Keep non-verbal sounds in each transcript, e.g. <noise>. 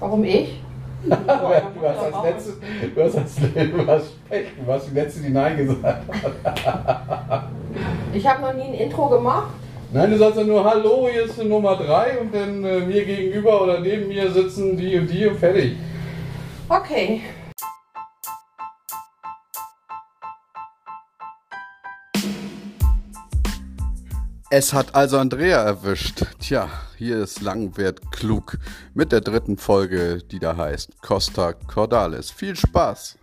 Warum ich? <laughs> du, hast als letztes, du hast als du hast Pech, du warst die Letzte, die Nein gesagt hat. Ich habe noch nie ein Intro gemacht. Nein, du sagst ja nur Hallo, hier ist Nummer 3 und dann äh, mir gegenüber oder neben mir sitzen die und die und fertig. Okay. Es hat also Andrea erwischt. Tja, hier ist Langwert klug mit der dritten Folge, die da heißt Costa Cordalis. Viel Spaß!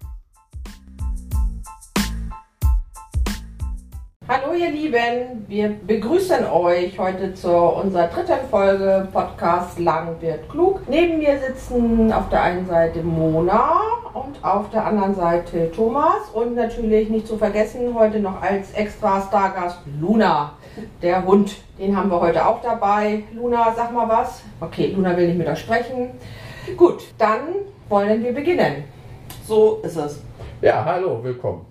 Hallo ihr Lieben, wir begrüßen euch heute zu unserer dritten Folge Podcast Lang wird klug. Neben mir sitzen auf der einen Seite Mona und auf der anderen Seite Thomas und natürlich nicht zu vergessen heute noch als extra Stargast Luna, der Hund. Den haben wir heute auch dabei. Luna, sag mal was. Okay, Luna will nicht mit euch sprechen. Gut, dann wollen wir beginnen. So ist es. Ja, hallo, willkommen.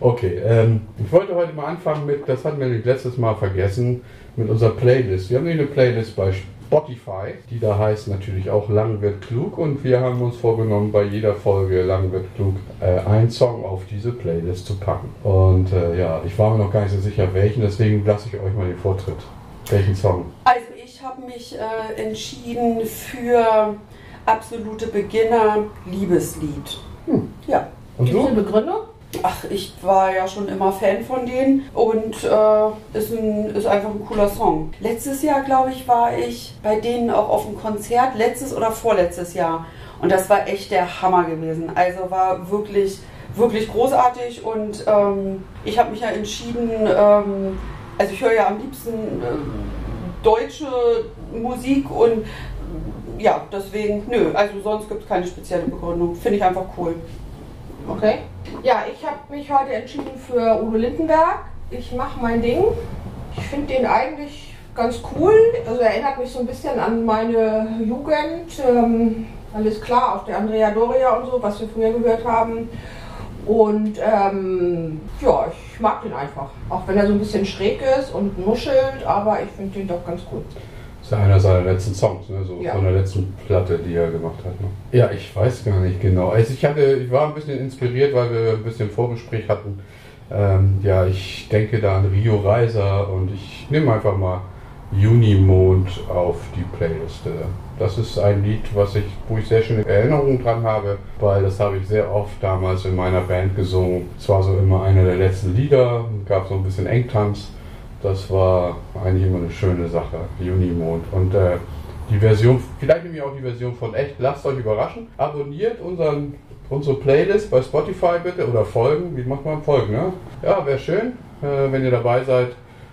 Okay, ähm, ich wollte heute mal anfangen mit, das hatten wir letztes Mal vergessen, mit unserer Playlist. Wir haben nämlich eine Playlist bei Spotify, die da heißt natürlich auch Lang wird klug und wir haben uns vorgenommen, bei jeder Folge Lang wird klug äh, einen Song auf diese Playlist zu packen. Und äh, ja, ich war mir noch gar nicht so sicher, welchen, deswegen lasse ich euch mal den Vortritt. Welchen Song? Also ich habe mich äh, entschieden für absolute Beginner Liebeslied. Hm. Ja. Und Gibt es eine du? Begründung? Ach, ich war ja schon immer Fan von denen und äh, ist, ein, ist einfach ein cooler Song. Letztes Jahr, glaube ich, war ich bei denen auch auf einem Konzert, letztes oder vorletztes Jahr. Und das war echt der Hammer gewesen. Also war wirklich, wirklich großartig und ähm, ich habe mich ja entschieden, ähm, also ich höre ja am liebsten äh, deutsche Musik und ja, deswegen, nö, also sonst gibt es keine spezielle Begründung. Finde ich einfach cool. Okay. Ja, ich habe mich heute entschieden für Udo Lindenberg. Ich mache mein Ding. Ich finde den eigentlich ganz cool. Also er erinnert mich so ein bisschen an meine Jugend. Ähm, alles klar, auch der Andrea Doria und so, was wir früher gehört haben. Und ähm, ja, ich mag den einfach. Auch wenn er so ein bisschen schräg ist und nuschelt, aber ich finde den doch ganz cool. Das ist ja einer seiner letzten Songs, ne? so Ja. von der letzten Platte, die er gemacht hat. Ne? Ja, ich weiß gar nicht genau. Also ich hatte, ich war ein bisschen inspiriert, weil wir ein bisschen Vorgespräch hatten. Ähm, ja, ich denke da an Rio Reiser und ich nehme einfach mal Junimond auf die Playliste. Das ist ein Lied, was ich, wo ich sehr schöne Erinnerungen dran habe, weil das habe ich sehr oft damals in meiner Band gesungen. Es war so immer einer der letzten Lieder, gab so ein bisschen Engtanz. Das war eigentlich immer eine schöne Sache, Junimond. Und äh, die Version, vielleicht nehme ich auch die Version von echt, lasst euch überraschen. Abonniert unseren, unsere Playlist bei Spotify bitte oder folgen. Wie macht man folgen, ne? Ja, wäre schön, äh, wenn ihr dabei seid.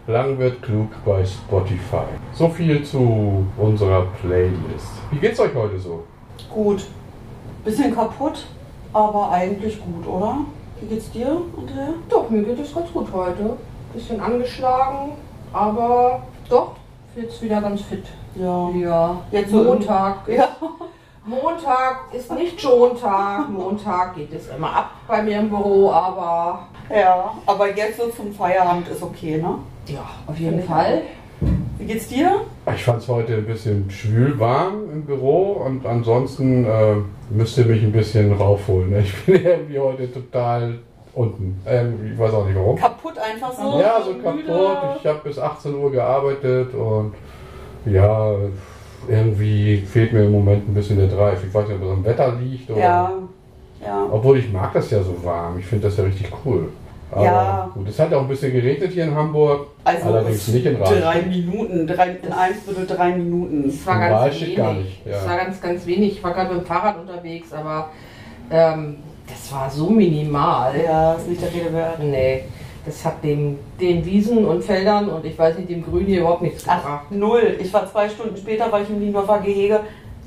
Lang wird klug bei Spotify. So viel zu unserer Playlist. Wie geht's euch heute so? Gut. Bisschen kaputt, aber eigentlich gut, oder? Wie geht's dir, Andrea? Doch, mir geht es ganz gut heute. Bisschen angeschlagen, aber doch, jetzt wieder ganz fit. Ja. Ja, Jetzt so Montag. Ja. Montag ist nicht Schontag. Montag geht es immer ab bei mir im Büro, aber Ja, aber jetzt so zum Feierabend ist okay, ne? ja, auf jeden Fall. Wie geht's dir? Ich fand es heute ein bisschen schwül warm im Büro und ansonsten äh, müsst ihr mich ein bisschen raufholen. ne? Ich bin <laughs> irgendwie heute total unten. Ähm, ich weiß auch nicht warum. Kaputt einfach so? Ja, so müde? kaputt. Ich habe bis 18 Uhr gearbeitet und ja, irgendwie fehlt mir im Moment ein bisschen der Drive. Ich weiß nicht, ob es am Wetter liegt oder. Ja. Ja. Obwohl ich mag das ja so warm. Ich finde das ja richtig cool. Aber Ja. gut, es hat ja auch ein bisschen geregnet hier in Hamburg. Also Allerdings nicht in Rahlstedt. drei Minuten, drei, in einem Viertel drei Minuten. Es war In ganz wenig. gar nicht, ja. Es war ganz, ganz wenig. Ich war gerade mit dem Fahrrad unterwegs, aber ähm, das war so minimal. Ja, ist nicht der Rede wert. Nee, das hat dem, den Wiesen und Feldern und ich weiß nicht, dem Grün hier überhaupt nichts gebracht. Ach, null. Ich war zwei Stunden später, war ich im Niendorfer Gehege.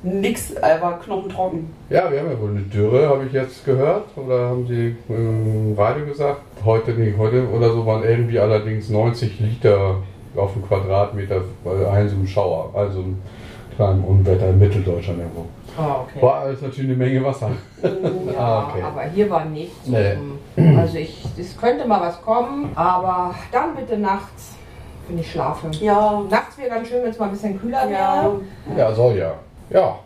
Nix, war knochentrocken. Ja, wir haben ja wohl eine Dürre, habe ich jetzt gehört. Oder haben Sie im Radio gesagt? Heute nicht, heute oder so waren irgendwie allerdings 90 Liter auf dem Quadratmeter bei einem Schauer. Also ein kleines Unwetter in Mitteldeutschland irgendwo. Ah, okay. War alles natürlich eine Menge Wasser. Ja, <laughs> Ah, okay. aber hier war nichts. Nee. Also ich, es könnte mal was kommen, aber dann bitte nachts, wenn ich schlafe. Ja, Nachts wäre ganz schön, wenn es mal ein bisschen kühler ja. wäre. Ja, soll ja. Ja.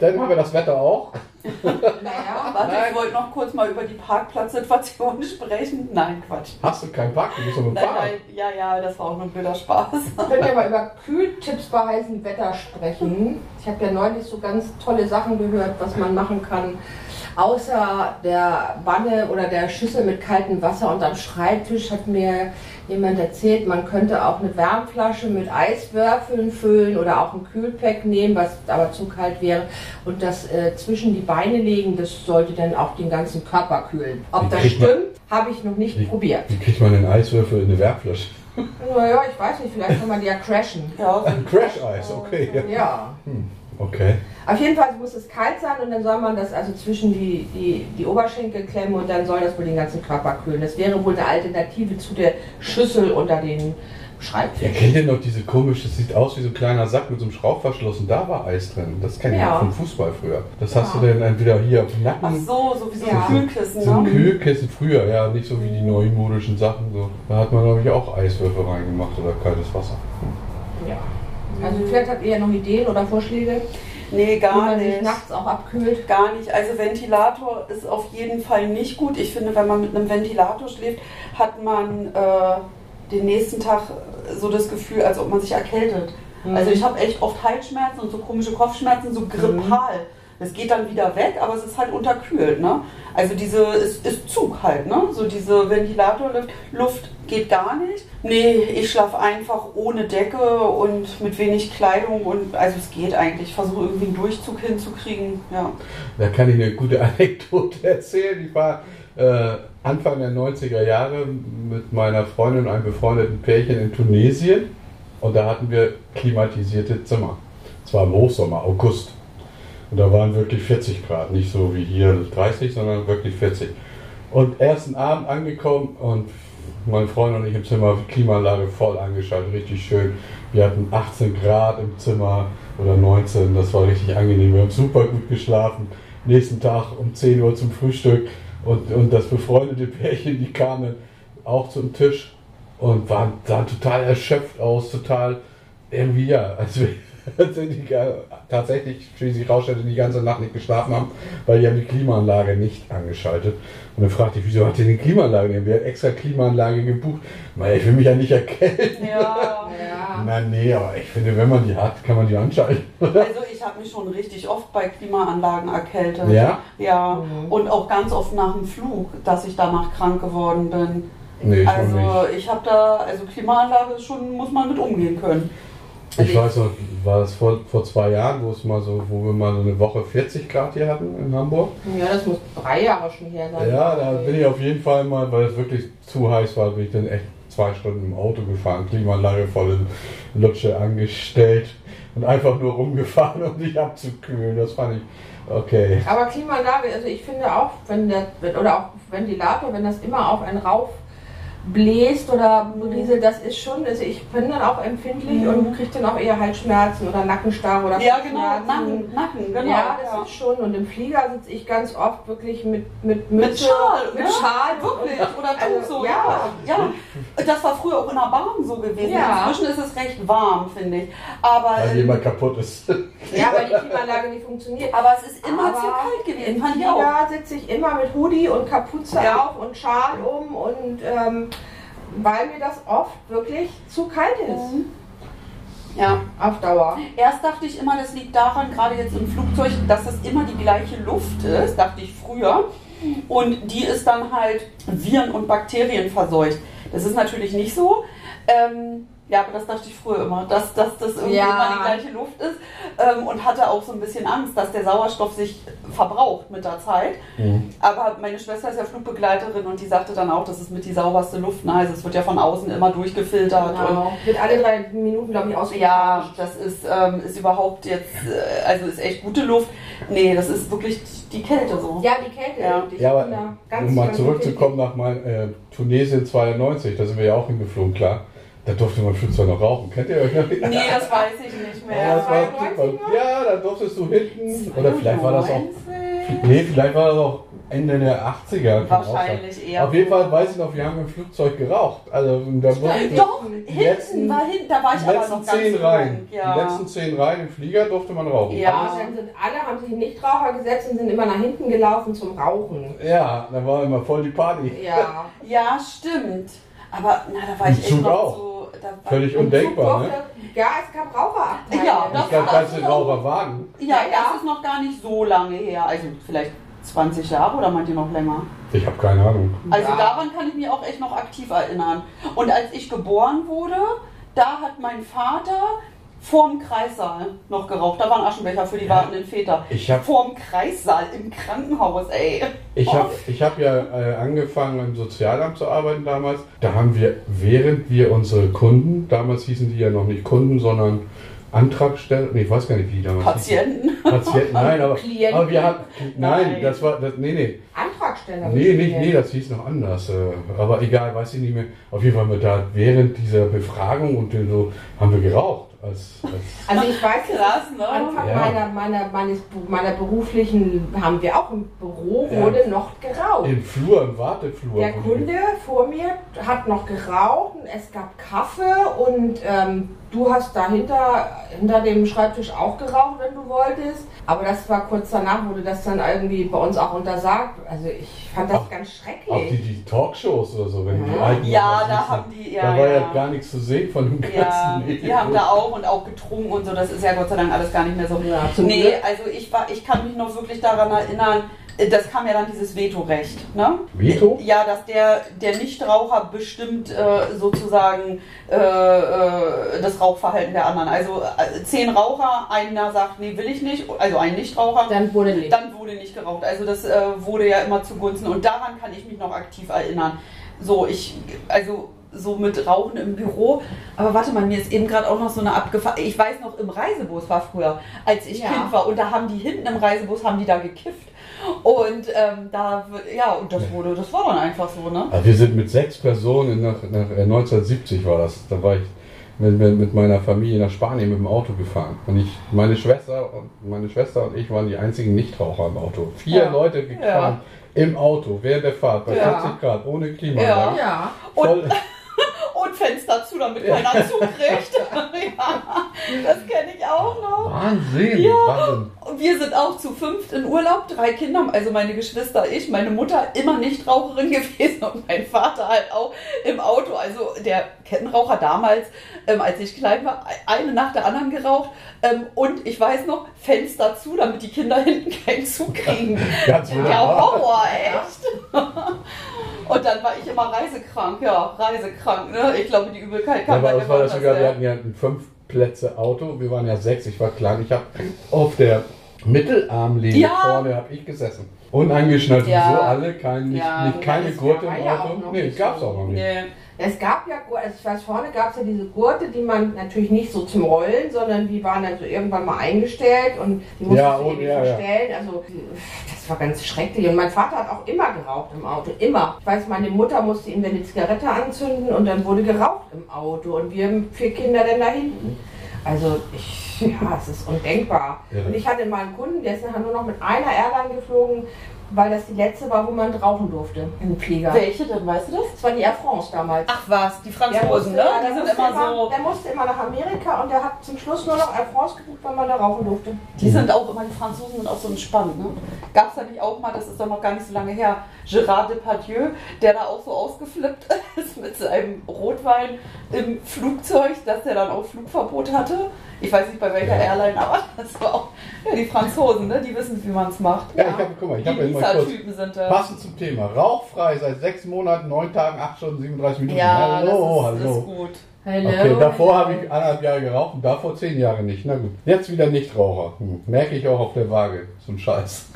Dann haben wir das Wetter auch. <laughs> naja, warte, ich wollte noch kurz mal über die Parkplatzsituation <laughs> sprechen. Nein, Quatsch. Hast du keinen Park? Du bist doch mit nein, nein, ja, ja, das war auch nur ein blöder Spaß. Können wir mal über Kühltipps bei heißem Wetter sprechen? Ich habe ja neulich so ganz tolle Sachen gehört, was man machen kann. Außer der Wanne oder der Schüssel mit kaltem Wasser und am Schreibtisch hat mir jemand erzählt, man könnte auch eine Wärmflasche mit Eiswürfeln füllen oder auch ein Kühlpack nehmen, was aber zu kalt wäre und das äh, zwischen die Beine legen. Das sollte dann auch den ganzen Körper kühlen. Ob wie das stimmt, habe ich noch nicht wie, probiert. Wie kriegt man einen Eiswürfel in eine Wärmflasche? Naja, ich weiß nicht, vielleicht kann man die ja crashen. Ja, ein <laughs> Crash-Eis, okay. Ja. Hm. Okay. Auf jeden Fall muss es kalt sein und dann soll man das also zwischen die, die, die Oberschenkel klemmen und dann soll das wohl den ganzen Körper kühlen. Das wäre wohl eine Alternative zu der Schüssel unter den Schreibtisch. Ihr kennt ja noch diese komische, das sieht aus wie so ein kleiner Sack mit so einem Schraubverschluss und da war Eis drin. Das kenne ich ja. vom Fußball früher. Das ja. hast du dann entweder hier auf dem Nacken. Ach so, so wie so ein Kühlkissen. So ein ne? Kühlkissen früher, ja, nicht so wie die neumodischen Sachen. So. Da hat man, glaube ich, auch Eiswürfel reingemacht oder kaltes Wasser. Ja. Also vielleicht habt ihr ja noch Ideen oder Vorschläge? Nee, gar nicht. sich nachts auch abkühlt? Gar nicht. Also Ventilator ist auf jeden Fall nicht gut. Ich finde, wenn man mit einem Ventilator schläft, hat man äh, den nächsten Tag so das Gefühl, als ob man sich erkältet. Mhm. Also ich habe echt oft Halsschmerzen und so komische Kopfschmerzen, so grippal. Mhm. Das geht dann wieder weg, aber es ist halt unterkühlt. Ne? Also diese ist, ist Zug halt, ne? So diese Ventilatorluft Luft geht gar nicht. Nee, ich schlafe einfach ohne Decke und mit wenig Kleidung und also es geht eigentlich. Ich versuche irgendwie einen Durchzug hinzukriegen. Ja. Da kann ich eine gute <laughs> Anekdote erzählen. Ich war äh, Anfang der 90er Jahre mit meiner Freundin und einem befreundeten Pärchen in Tunesien und da hatten wir klimatisierte Zimmer. Zwar im Hochsommer, August. Und da waren wirklich 40 Grad, nicht so wie hier 30, sondern wirklich 40. Und ersten Abend angekommen und mein Freund und ich im Zimmer, Klimaanlage voll angeschaltet, richtig schön. Wir hatten 18 Grad im Zimmer oder 19, das war richtig angenehm. Wir haben super gut geschlafen. Nächsten Tag um 10 Uhr zum Frühstück und, und das befreundete Pärchen, die kamen auch zum Tisch und waren, sahen total erschöpft aus, total irgendwie, ja, als wir die <laughs> tatsächlich, wie sich rausstellte, die ganze Nacht nicht geschlafen haben, weil die haben die Klimaanlage nicht angeschaltet. Und dann fragte ich, wieso hat ihr die Klimaanlage? Wir haben extra Klimaanlage gebucht. Weil ich will mich ja nicht erkälten. Ja, ja. <laughs> Na nee, aber ich finde, wenn man die hat, kann man die anschalten. <laughs> Also ich habe mich schon richtig oft bei Klimaanlagen erkältet. Ja? Ja. Mhm. Und auch ganz oft nach dem Flug, dass ich danach krank geworden bin. Nee, ich also ich habe da, also Klimaanlage schon, muss man mit umgehen können. Ich weiß noch, war das vor, vor zwei Jahren, wo es mal so, wo wir mal so eine Woche 40 Grad hier hatten in Hamburg? Ja, das muss drei Jahre schon her sein. Ja, da bin ich auf jeden Fall mal, weil es wirklich zu heiß war, bin ich dann echt zwei Stunden im Auto gefahren, Klimaanlage voll in Lutsche angestellt und einfach nur rumgefahren, <laughs> um sich abzukühlen. Das fand ich okay. Aber Klimaanlage, also ich finde auch, wenn der, oder auch Ventilator, wenn das immer auf einen rauf bläst oder rieselt, das ist schon, also ich bin dann auch empfindlich mhm. und kriege dann auch eher Halsschmerzen oder Nackenstarre oder Ja, genau, Nacken, Nacken, genau. Ja, das ja. ist schon. Und im Flieger sitze ich ganz oft wirklich mit mit Mütze, mit Schal, mit ne? Schal wirklich oder Tuch also, so. Ja. ja, ja. Das war früher auch in der Bahn so gewesen. Ja. Inzwischen ist es recht warm, finde ich. Aber weil jemand kaputt ist. Ja, weil die Klimaanlage nicht funktioniert. Aber es ist immer Aber zu kalt gewesen. Im Flieger sitze ich immer mit Hoodie und Kapuze auf und Schal um und ähm, weil mir das oft wirklich zu kalt ist. Mhm. Ja. Auf Dauer. Erst dachte ich immer, das liegt daran, gerade jetzt im Flugzeug, dass das immer die gleiche Luft ist, dachte ich früher. Und die ist dann halt Viren und Bakterien verseucht. Das ist natürlich nicht so. Ähm, ja, aber das dachte ich früher immer, dass, dass das irgendwie ja. immer die gleiche Luft ist ähm, und hatte auch so ein bisschen Angst, dass der Sauerstoff sich verbraucht mit der Zeit. Mhm. Aber meine Schwester ist ja Flugbegleiterin und die sagte dann auch, das ist mit die sauberste Luft. Ne? Also es wird ja von außen immer durchgefiltert. Genau. Und wird alle drei Minuten, glaube ich, ausgetauscht. Ja, das ist, ähm, ist überhaupt jetzt, äh, also ist echt gute Luft. Nee, das ist wirklich die Kälte so. Ja, die Kälte. Ja, ja aber um mal zurückzukommen nach meinem äh, Tunesien 92, da sind wir ja auch hingeflogen, klar. Da durfte man Flugzeug noch rauchen. Kennt ihr euch noch? Nee, das weiß ich nicht mehr. Ja, das war, ja, da durftest du hinten, oder vielleicht war das auch nicht? Nee, vielleicht war das auch Ende der 80er. kann auch sein. Wahrscheinlich eher. Auf jeden Fall weiß ich noch, wir haben im Flugzeug geraucht. Also da Doch, die hinten letzten- war hinten, da war ich aber noch ganz zehn. Reihen. Ja. Die letzten zehn Reihen im Flieger durfte man rauchen. Ja. Aber dann sind alle haben sich in Nichtraucher gesetzt und sind immer nach hinten gelaufen zum Rauchen. Ja, da war immer voll die Party. Ja. ja, stimmt. Aber na, da war Im ich echt Zug noch auch. so. Völlig Und undenkbar, ne? Ja, es gab Raucherabteile. Ja, das Ich glaube, war ganze so- Raucherwagen. ja, Ja, ja. das ist noch gar nicht so lange her. Also vielleicht 20 Jahre oder meint ihr noch länger? Ich habe keine Ahnung. Also Ja. daran kann ich mich auch echt noch aktiv erinnern. Und als ich geboren wurde, da hat mein Vater vorm Kreissaal noch geraucht. Da waren Aschenbecher für die Ja. wartenden Väter. Ich hab- vorm Kreissaal im Krankenhaus, ey. Ich Oh. habe ich hab ja äh, angefangen im Sozialamt zu arbeiten damals. Da haben wir, während wir unsere Kunden, damals hießen die ja noch nicht Kunden, sondern Antragsteller, nee, ich weiß gar nicht, wie die damals Patienten. Patienten. Nein, aber, <laughs> Klienten. aber wir hatten, nein, Nein. das war, das, nee, nee, Antragsteller. nee, nicht, nee, das hieß noch anders. äh, Aber egal, weiß ich nicht mehr. Auf jeden Fall haben wir da während dieser Befragung und so haben wir geraucht. Als, als Also ich weiß Krass, ne? Anfang Ja. meiner, meiner, meines, meiner beruflichen haben wir auch im Büro Ja. wurde noch geraucht. Im Flur, im Warteflur. Der Kunde vor mir hat noch geraucht, und es gab Kaffee und ähm, du hast dahinter hinter dem Schreibtisch auch geraucht, wenn du wolltest. Aber das war kurz danach, wurde das dann irgendwie bei uns auch untersagt. Also ich fand das Auch- ganz Auch die, schrecklich. die Talkshows oder so, wenn die Ja. alten Ja, noch was da haben die, ja, Da war ja, ja. gar nichts zu sehen von dem ganzen Ja, die haben da auch und auch getrunken und so. Das ist ja Gott sei Dank alles gar nicht mehr so. Ja, nee, also ich war, ich kann mich noch wirklich daran erinnern. äh, Das kam ja dann dieses Vetorecht, ne? Veto? Ja, dass der, der Nichtraucher bestimmt äh, sozusagen äh, äh, das Rauchverhalten der anderen. Also äh, zehn Raucher, einer sagt, nee, will ich nicht, also ein Nichtraucher, Dann wurde nicht. dann wurde nicht geraucht. Also das äh, wurde ja immer zugunsten und daran kann ich mich noch aktiv erinnern. So, ich, also so mit Rauchen im Büro. Aber warte mal, mir ist eben gerade auch noch so eine abgefahren. Ich weiß noch, im Reisebus war früher, als ich Ja. Kind war und da haben die hinten im Reisebus, haben die da gekifft. Und ähm, da, ja, und das wurde, das war dann einfach so, ne? Also wir sind mit sechs Personen nach, nach äh, 1970 war das. Da war ich mit, mit, mit meiner Familie nach Spanien mit dem Auto gefahren. Und ich, meine Schwester und meine Schwester und ich waren die einzigen Nichtraucher im Auto. Vier Ja. Leute gefahren im Auto während der Fahrt bei Ja. 40 Grad ohne Klimaanlage. ja. Voll, Und Fenster zu, damit keiner zukriegt. <laughs> ja, das kenne ich auch noch. Wahnsinn, Ja. Wahnsinn. Und wir sind auch zu fünft in Urlaub, drei Kinder, also meine Geschwister, ich, meine Mutter immer nicht Raucherin <laughs> gewesen und mein Vater halt auch im Auto. Also der Kettenraucher damals, ähm, als ich klein war, eine nach der anderen geraucht. Ähm, und ich weiß noch, Fenster zu, damit die Kinder <laughs> hinten keinen Zug kriegen. <laughs> Ganz wunderbar. Horror, echt. Und dann war ich immer reisekrank, ja, reisekrank, ne? Ich glaube, die Übelkeit kam Ja, war das sogar, wir hatten ja ein fünf Plätze Auto, wir waren ja sechs, ich war klein, ich habe auf der Mittelarmlehne Ja. vorne habe ich gesessen. Unangeschnallt, Ja. wieso alle, kein, nicht, Ja. nicht keine Gurte im ja Auto. Nee, gab's so. auch noch nicht. Nee. Es gab ja, also ich weiß, vorne gab es ja diese Gurte, die man natürlich nicht so zum Rollen, sondern die waren dann so irgendwann mal eingestellt und die musste Ja, und- irgendwie ja, ja. verstellen. Also das war ganz schrecklich. Und mein Vater hat auch immer geraucht im Auto, immer. Ich weiß, meine Mutter musste ihm dann die Zigarette anzünden und dann wurde geraucht im Auto und wir vier Kinder dann da hinten. Also ich, <laughs> ja, es ist undenkbar. Ja. Und ich hatte mal einen Kunden, der ist nachher nur noch mit einer Airline geflogen, weil das die letzte war, wo man rauchen durfte im Flieger. Welche denn, weißt du das? Das war die Air France damals. Ach was, die Der Franzosen, musste, ne? ja, Die der sind musste immer so. Der musste immer nach Amerika und der hat zum Schluss nur noch Air France gebucht, weil man da rauchen durfte. Die sind auch immer, die Franzosen sind auch so entspannt, ne? Gab es da nicht auch mal, das ist doch noch gar nicht so lange her, Gérard Depardieu, der da auch so ausgeflippt <laughs> ist mit seinem Rotwein im Flugzeug, dass der dann auch Flugverbot hatte. Ich weiß nicht bei welcher Ja. Airline, aber <laughs> das war auch, ja, die Franzosen, ne? Die wissen, wie man es macht. Ja, ich habe, guck mal, ich habe Lisa-Typen sind da. passend zum Thema, rauchfrei seit sechs Monaten, neun Tagen, acht Stunden, 37 Minuten. Ja, hallo, das ist, hallo. ist gut. Okay, davor habe ich anderthalb Jahre geraucht und davor zehn Jahre nicht. Na gut. Jetzt wieder Nichtraucher. Hm. Merke ich auch auf der Waage. So ein Scheiß.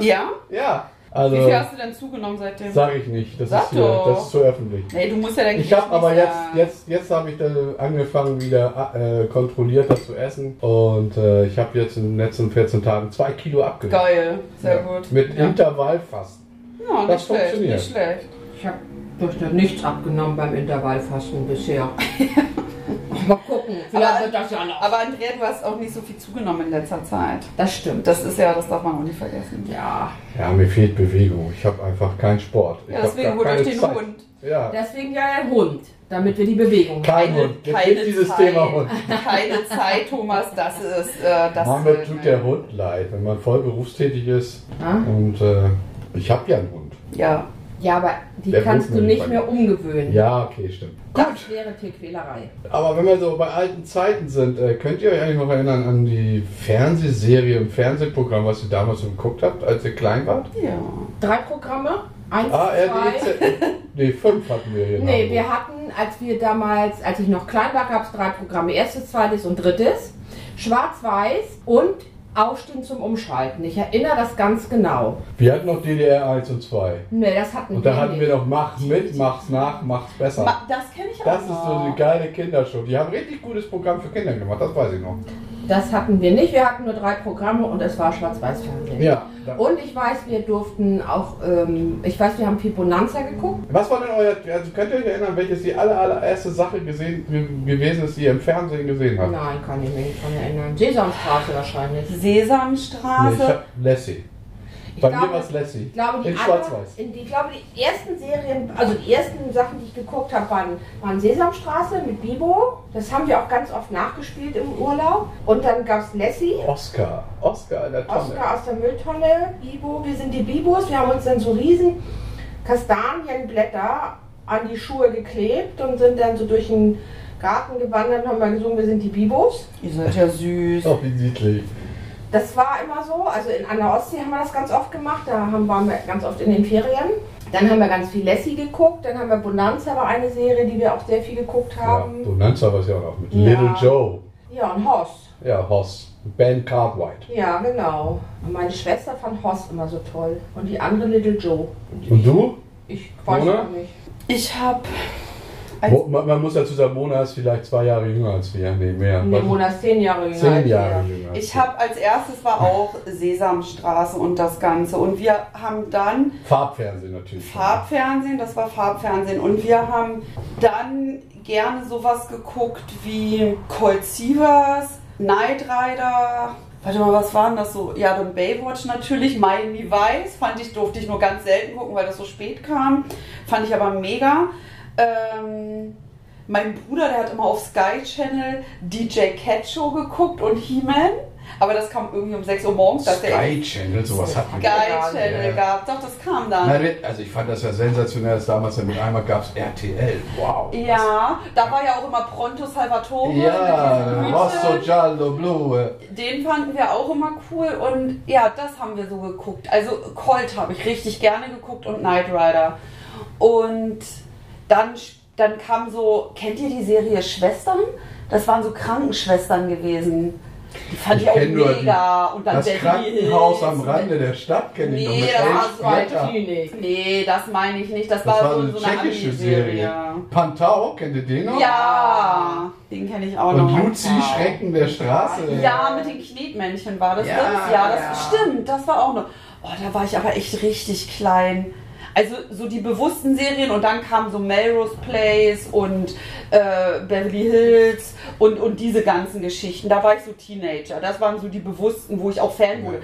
Ja? <laughs> Ja. Also, Wie viel hast du denn zugenommen seitdem? sage ich nicht. Das Sag ist, hier, das ist zu öffentlich. Nee, du musst ja dein Ich habe aber nicht jetzt, jetzt, jetzt habe ich da angefangen, wieder äh, kontrollierter zu essen. Und äh, ich habe jetzt in den letzten 14 Tagen zwei Kilo abgenommen. Geil, sehr Ja. gut. Mit ja. Intervallfasten. Ja, nicht Das schlecht, funktioniert. nicht schlecht. Ich habe durch das nichts abgenommen beim Intervallfasten bisher. <laughs> Mal gucken, vielleicht Aber- wird das ja noch. Aber Andrea, du hast auch nicht so viel zugenommen in letzter Zeit. Das stimmt. Das ist ja, das darf man auch nicht vergessen. Ja, Ja, mir fehlt Bewegung. Ich habe einfach keinen Sport. Ich Ja, deswegen holt euch den Zeit. Hund. Ja, deswegen ja ein Hund, damit wir die Bewegung haben. kein Keine- Hund. Jetzt keine dieses Zeit. Thema Hund. Keine Zeit, Thomas, das ist äh, das. Mann, mir tut der Hund leid, wenn man voll berufstätig ist. Ja? Und äh, ich habe ja einen Hund. Ja. Ja, aber die Der kannst du nicht mehr umgewöhnen. Ja, okay, stimmt. Das wäre Tierquälerei. Aber wenn wir so bei alten Zeiten sind, äh, könnt ihr euch eigentlich noch erinnern an die Fernsehserie und Fernsehprogramm, was ihr damals so geguckt habt, als ihr klein wart? Ja. Drei Programme, eins, ARD, zwei. Z nee, fünf hatten wir hier. <laughs> Nee, Hamburg. wir hatten, als wir damals, als ich noch klein war, gab es drei Programme. Erstes, zweites und drittes. Schwarz-Weiß und Aufstehen zum Umschalten. Ich erinnere das ganz genau. Wir hatten noch DDR 1 und 2. Nee, das hatten Und wir da hatten wir noch Mach's mit, Mach's nach, Mach's besser. Ma- Das kenne ich auch Das ist so eine geile Kindershow. Die haben richtig gutes Programm für Kinder gemacht, das weiß ich noch. Das hatten wir nicht. Wir hatten nur drei Programme und es war Schwarz-Weiß-Fernsehen. Ja. Und ich weiß, wir durften auch, ähm, ich weiß, wir haben viel Bonanza geguckt. Was war denn euer, also könnt ihr euch erinnern, welches die aller, allererste Sache gesehen, ge- gewesen ist, die ihr im Fernsehen gesehen habt? Nein, kann ich mich nicht dran erinnern. Sesamstraße wahrscheinlich. Nee, ich Sesamstraße. hab Lassie. Ich Bei glaube- mir war es Lassie. Ich glaube, die In Schwarz-Weiß. Ich glaube, die ersten Serien, also die ersten Sachen, die ich geguckt habe, waren, waren Sesamstraße mit Bibo. Das haben wir auch ganz oft nachgespielt im Urlaub. Und dann gab es Lassie. Oscar. Oscar in der Tonne. Oscar aus der Mülltonne, Bibo, wir sind die Bibos. Wir haben uns dann so riesen Kastanienblätter an die Schuhe geklebt und sind dann so durch den Garten gewandert und haben mal gesungen, wir sind die Bibos. Ihr seid ja süß. Oh, wie niedlich. Das war immer so, also in, an der Ostsee haben wir das ganz oft gemacht, da haben, waren wir ganz oft in den Ferien. Dann haben wir ganz viel Lassie geguckt, dann haben wir Bonanza, war eine Serie, die wir auch sehr viel geguckt Ja, haben. Bonanza war es ja auch noch mit Ja. Little Joe. Ja, und Hoss. Ja, Hoss. Ben Cartwright. Ja, genau. Und meine Schwester fand Hoss immer so toll. Und die andere Little Joe. Und du? Ich weiß Mona? noch nicht. Ich habe Mo, man, man muss dazu sagen, Mona ist vielleicht zwei Jahre jünger als wir. Nee, mehr. Nee, Mona ist zehn Jahre jünger. Zehn als Jahre wir. jünger. als ich habe als erstes war auch Sesamstraße und das Ganze und wir haben dann Farbfernsehen natürlich. Farbfernsehen, das war Farbfernsehen und wir haben dann gerne sowas geguckt wie Colt Sievers, Knight Rider. Warte mal, was waren das so? Ja, dann Baywatch natürlich, Miami Vice, fand ich, durfte ich nur ganz selten gucken, weil das so spät kam. Fand ich aber mega. Ähm, mein Bruder, der hat immer auf Sky Channel DJ Cat Show geguckt und He-Man. Aber das kam irgendwie um 6 Uhr morgens. dass der Sky Channel, sowas hat man Sky Ja, Channel ja. gab. Doch, das kam dann. Nein, Also ich fand das ja sensationell, dass damals ja mit einmal gab es RTL. Wow. Ja, da war ja auch immer Pronto Salvatore. Ja, Rosso. Giallo, Blue. Den fanden wir auch immer cool und ja, das haben wir so geguckt. Also Colt habe ich richtig gerne geguckt und Knight Rider. Und dann, dann kam so, kennt ihr die Serie Schwestern? Das waren so Krankenschwestern gewesen. Die fand ich, auch kenn nur mega. und dann Das Beverly Krankenhaus Hills. am Rande der Stadt kenne ich noch Nee, mit das war so. Klinik. Nee, das meine ich nicht. Das, Das war, war so, eine so eine tschechische Serie. Pantau, kennt ihr den noch? Ja, den kenne ich auch noch. Und Luzi, Schrecken der Straße. Ja, mit den Knetmännchen war das Ja, das? Ja, das ja. stimmt. Das war auch noch. Oh, da war ich aber echt richtig klein. Also so die bewussten Serien und dann kam so Melrose Place und äh, Beverly Hills und, und diese ganzen Geschichten. Da war ich so Teenager. Das waren so die bewussten, wo ich auch Fan wurde.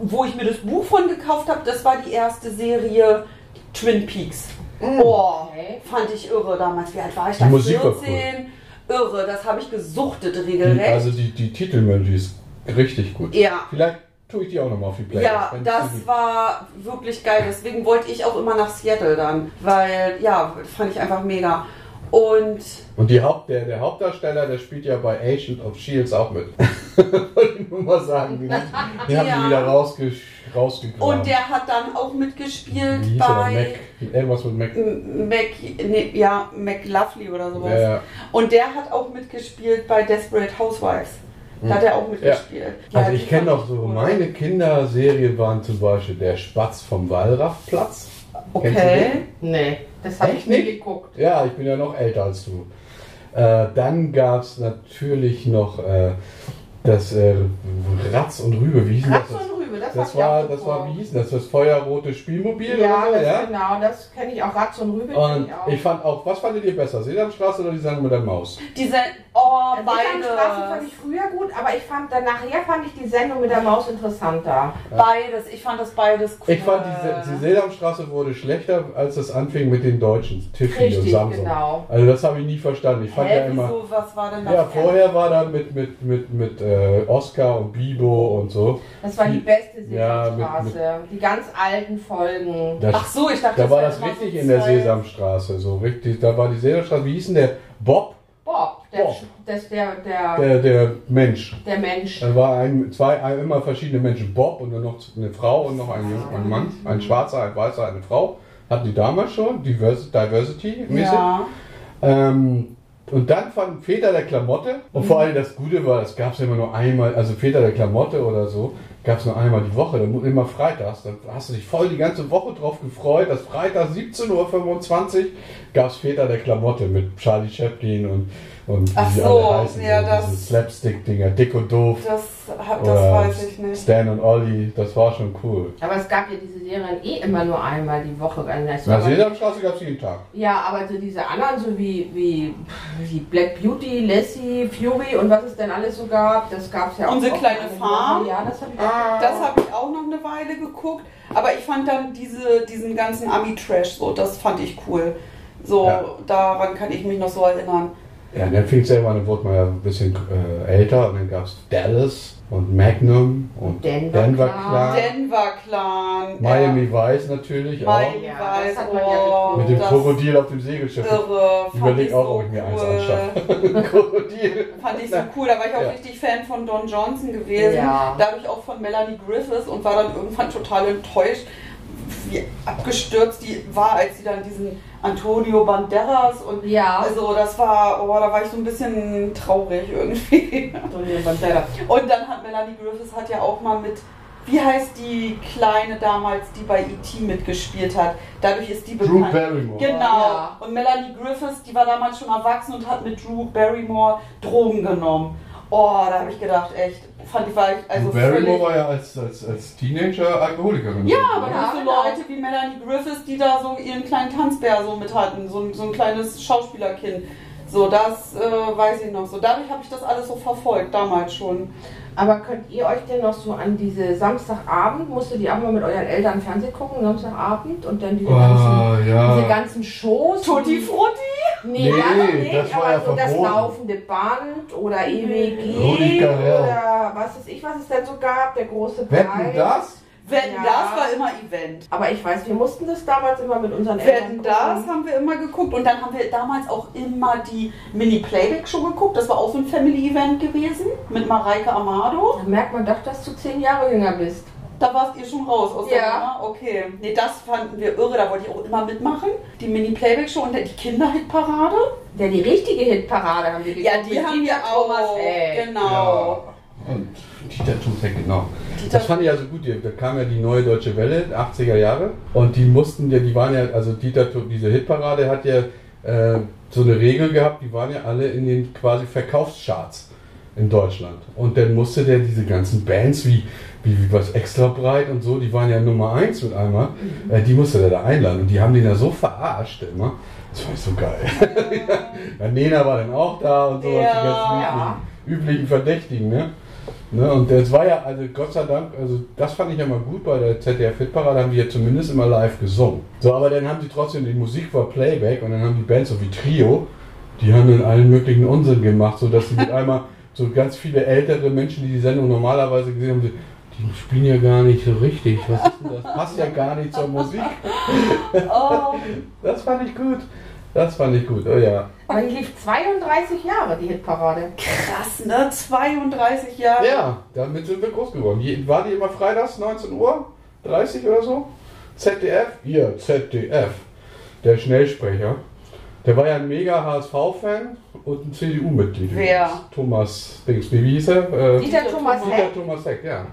Wo ich mir das Buch von gekauft habe, das war die erste Serie Twin Peaks. Oh, Okay. fand ich irre damals. Wie alt war ich Die da? Musik war 14. Irre, das habe ich gesuchtet Die, regelrecht. also die, die Titelmelodie ist richtig gut. Ja. Vielleicht tue ich die auch nochmal auf die Playlist. Ja, das war wirklich geil. Deswegen wollte ich auch immer nach Seattle dann. Weil, ja, fand ich einfach mega. Und Und die Haupt, der, der Hauptdarsteller, der spielt ja bei Agent of Shields auch mit. <laughs> Wollte ich nur mal sagen. Die, die haben <laughs> Ja. die wieder rausge rausgegraben. Und der hat dann auch mitgespielt Wie bei Mac, irgendwas mit Mac. Mac, nee, ja, McLovely oder sowas. Ja, ja. Und der hat auch mitgespielt bei Desperate Housewives. Da hat er auch mitgespielt. Ja, Also die ich kenne noch so, meine Kinderserien waren zum Beispiel der Spatz vom Wallraffplatz. Okay. Nee, das habe ich nie nicht? geguckt. Ja, ich bin ja noch älter als du. Äh, dann gab es natürlich noch äh, das äh, Ratz und Rübe. Wie hieß Ratz das? und Rübe, das das, das war, das war, wie hieß das? Das feuerrote Spielmobil ja, oder so, ja? genau, das kenne ich auch. Ratz und Rübel. Und ich, ich, fand auch, was fandet ihr besser? Sesamstraße oder die Sendung mit der Maus? Diese, oh, beide. Sesamstraße fand ich früher gut, aber ich fand, dann nachher fand ich die Sendung mit der Maus interessanter. Ja. Beides, ich fand das beides cool. Ich fand, die, die Sesamstraße wurde schlechter, als es anfing mit den Deutschen, Tiffy und Samsung. Genau. Also das habe ich nie verstanden. Ich fand Hä, ja immer. Wieso, was war denn das? Ja, vorher war da mit, mit, mit, mit äh, Oscar und Bibo und so. Das war die, die beste Sesamstraße. Ja, mit, mit die ganz alten Folgen. Das, Ach so, ich dachte, da war das richtig so in der Sesamstraße. So richtig, da war die Sesamstraße. Wie hieß denn der? Bob? Bob, der, Bob. Das der, der, der, der Mensch. Der Mensch. Da war ein, zwei, ein, immer verschiedene Menschen. Bob und dann noch eine Frau und noch ein, ein Mann. Ein Schwarzer, ein Weißer, eine Frau. Hatten die damals schon, Diversity-mäßig. Ja. Ähm, und dann von Väter der Klamotte. Und vor allem das Gute war, es gab es immer nur einmal, also Väter der Klamotte oder so, gab es nur einmal die Woche, dann immer freitags. Dann hast du dich voll die ganze Woche drauf gefreut, dass Freitag 17.25 Uhr gab es Väter der Klamotte mit Charlie Chaplin und und Ach wie so, alle heißen, ja, so, das, diese Slapstick-Dinger, dick und doof. Das, das weiß ich nicht. Stan und Olli, das war schon cool. Aber es gab ja diese Serien eh immer nur einmal die Woche. Also Na, Sesamstraße gab es jeden Tag. Ja, aber so diese anderen, so wie, wie, wie Black Beauty, Lassie, Fury und was es denn alles so gab, das gab es ja auch. Unsere kleine Farm. Ja, das habe ich, ah. hab ich auch noch eine Weile geguckt. Aber ich fand dann diese, diesen ganzen Ami-Trash so, das fand ich cool. So, ja. daran kann ich mich noch so erinnern. Ja, dann fing es irgendwann, dann wurde man ja ein bisschen äh, älter und dann gab es Dallas und Magnum und Denver, Denver Clan. Denver Clan. Miami ja. Vice natürlich Miami auch. Vice, oh, Mit dem Krokodil auf dem Segelschiff. Irre. Ich überlege auch, so ob ich mir cool. eins anschaffe. <laughs> Krokodil. Fand ich so cool. Da war ich auch ja. richtig Fan von Don Johnson gewesen. Ja. Dadurch auch von Melanie Griffiths und war dann irgendwann total enttäuscht, wie abgestürzt die war, als sie dann diesen Antonio Banderas und ja. also das war, oh, da war ich so ein bisschen traurig irgendwie. <laughs> Antonio Banderas. Und dann hat Melanie Griffiths hat ja auch mal mit, wie heißt die Kleine damals, die bei E.T. mitgespielt hat? Dadurch ist die bekannt. Drew Barrymore. Genau. Ja. Und Melanie Griffiths, die war damals schon erwachsen und hat mit Drew Barrymore Drogen genommen. Oh, da habe ich gedacht, echt, fand ich, war ich also Barrymore war ja als, als, als Teenager Alkoholikerin. Ja, aber ja, so genau. Leute wie Melanie Griffiths, die da so ihren kleinen Tanzbär so mit hatten, so, so ein kleines Schauspielerkind. So, das äh, weiß ich noch so. Dadurch habe ich das alles so verfolgt, damals schon. Aber könnt ihr euch denn noch so an diese Samstagabend, musstet ihr auch mal mit euren Eltern Fernsehen gucken, Samstagabend? Und dann diese, oh, ganzen, ja. diese ganzen Shows? Tutti Frutti? Nee, nee das nicht, das aber ja so das laufende Band oder EWG oder was weiß ich, was es denn so gab, der große Preis. Wetten das? Wetten, ja. das war immer Event. Aber ich weiß, wir mussten das damals immer mit unseren Eltern Wetten, das haben wir immer geguckt. Und dann haben wir damals auch immer die Mini-Playback-Show geguckt. Das war auch so ein Family-Event gewesen mit Mareike Amado. Da merkt man doch, dass du zehn Jahre jünger bist. Da warst ihr schon raus aus ja. der Nummer? Okay. Nee, das fanden wir irre. Da wollte ich auch immer mitmachen. Die Mini-Playback-Show und die Kinderhitparade. Ja, die richtige Hitparade haben wir geguckt. Ja, die haben wir auch. Genau. Ja. Und Dieter Tusek, genau. Dieter das fand ich also gut. Da kam ja die neue Deutsche Welle, 80er Jahre. Und die mussten ja, die waren ja, also Dieter, diese Hitparade hat ja äh, so eine Regel gehabt, die waren ja alle in den quasi Verkaufscharts in Deutschland. Und dann musste der diese ganzen Bands wie, wie, was extra breit und so, die waren ja Nummer eins mit einmal, äh, die musste der da einladen. Und die haben den ja so verarscht immer. Das war so geil. <laughs> ja, Nena war dann auch da und so, ja, die ganzen ja. üblichen, Verdächtigen, ne? Ne, und das war ja, also Gott sei Dank, also das fand ich ja mal gut bei der ZDF Hitparade, haben die ja zumindest immer live gesungen. So, aber dann haben sie trotzdem, die Musik war Playback und dann haben die Bands so wie Trio, die haben dann allen möglichen Unsinn gemacht, sodass sie mit <laughs> einmal so ganz viele ältere Menschen, die die Sendung normalerweise gesehen haben, die spielen ja gar nicht so richtig. Was ist denn das? Passt ja gar nicht zur Musik. <laughs> Oh. Das fand ich gut. Das fand ich gut, oh ja. Aber die lief 32 Jahre, die Hitparade. Krass, ne? 32 Jahre. Ja, damit sind wir groß geworden. War die immer freitags, 19 Uhr? 30 oder so? ZDF? Ihr, ZDF. Der Schnellsprecher. Der war ja ein mega HSV-Fan und ein CDU-Mitglied. Wer? Thomas Dings. Wie hieß er? Äh, Dieter Thomas Heck. Dieter Thomas Heck, ja.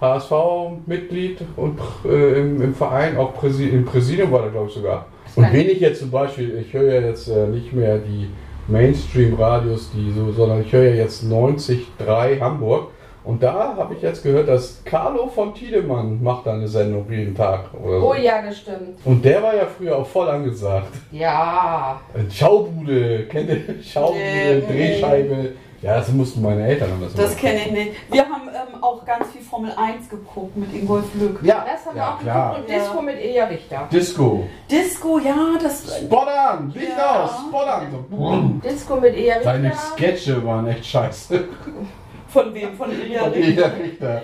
HSV-Mitglied und äh, im, im, Verein, auch Präsi im Präsidium war er, glaube ich, sogar. Und wenn ich jetzt zum Beispiel, ich höre ja jetzt äh, nicht mehr die Mainstream-Radios, die so, sondern ich höre ja jetzt 90.3 Hamburg Und da habe ich jetzt gehört, dass Carlo von Tiedemann macht da eine Sendung jeden Tag. Oder so. Oh ja, das stimmt. Und der war ja früher auch voll angesagt. Ja. Äh, Schaubude, kennt ihr? Schaubude, Nee, nee. Ja, das mussten meine Eltern haben das Das kenne ich nicht. Wir haben ähm, auch ganz viel Formel 1 geguckt mit Ingolf Lück. Ja, Das haben wir ja, auch klar. geguckt und Ja. Disco mit Eja Richter. Disco. Disco, ja, das. Spot an, Licht Ja. aus, Spot an. So, brumm. Disco mit Eja Richter. Seine Sketche waren echt scheiße. Von wem? Von Ilja Von Richter. Elia Richter.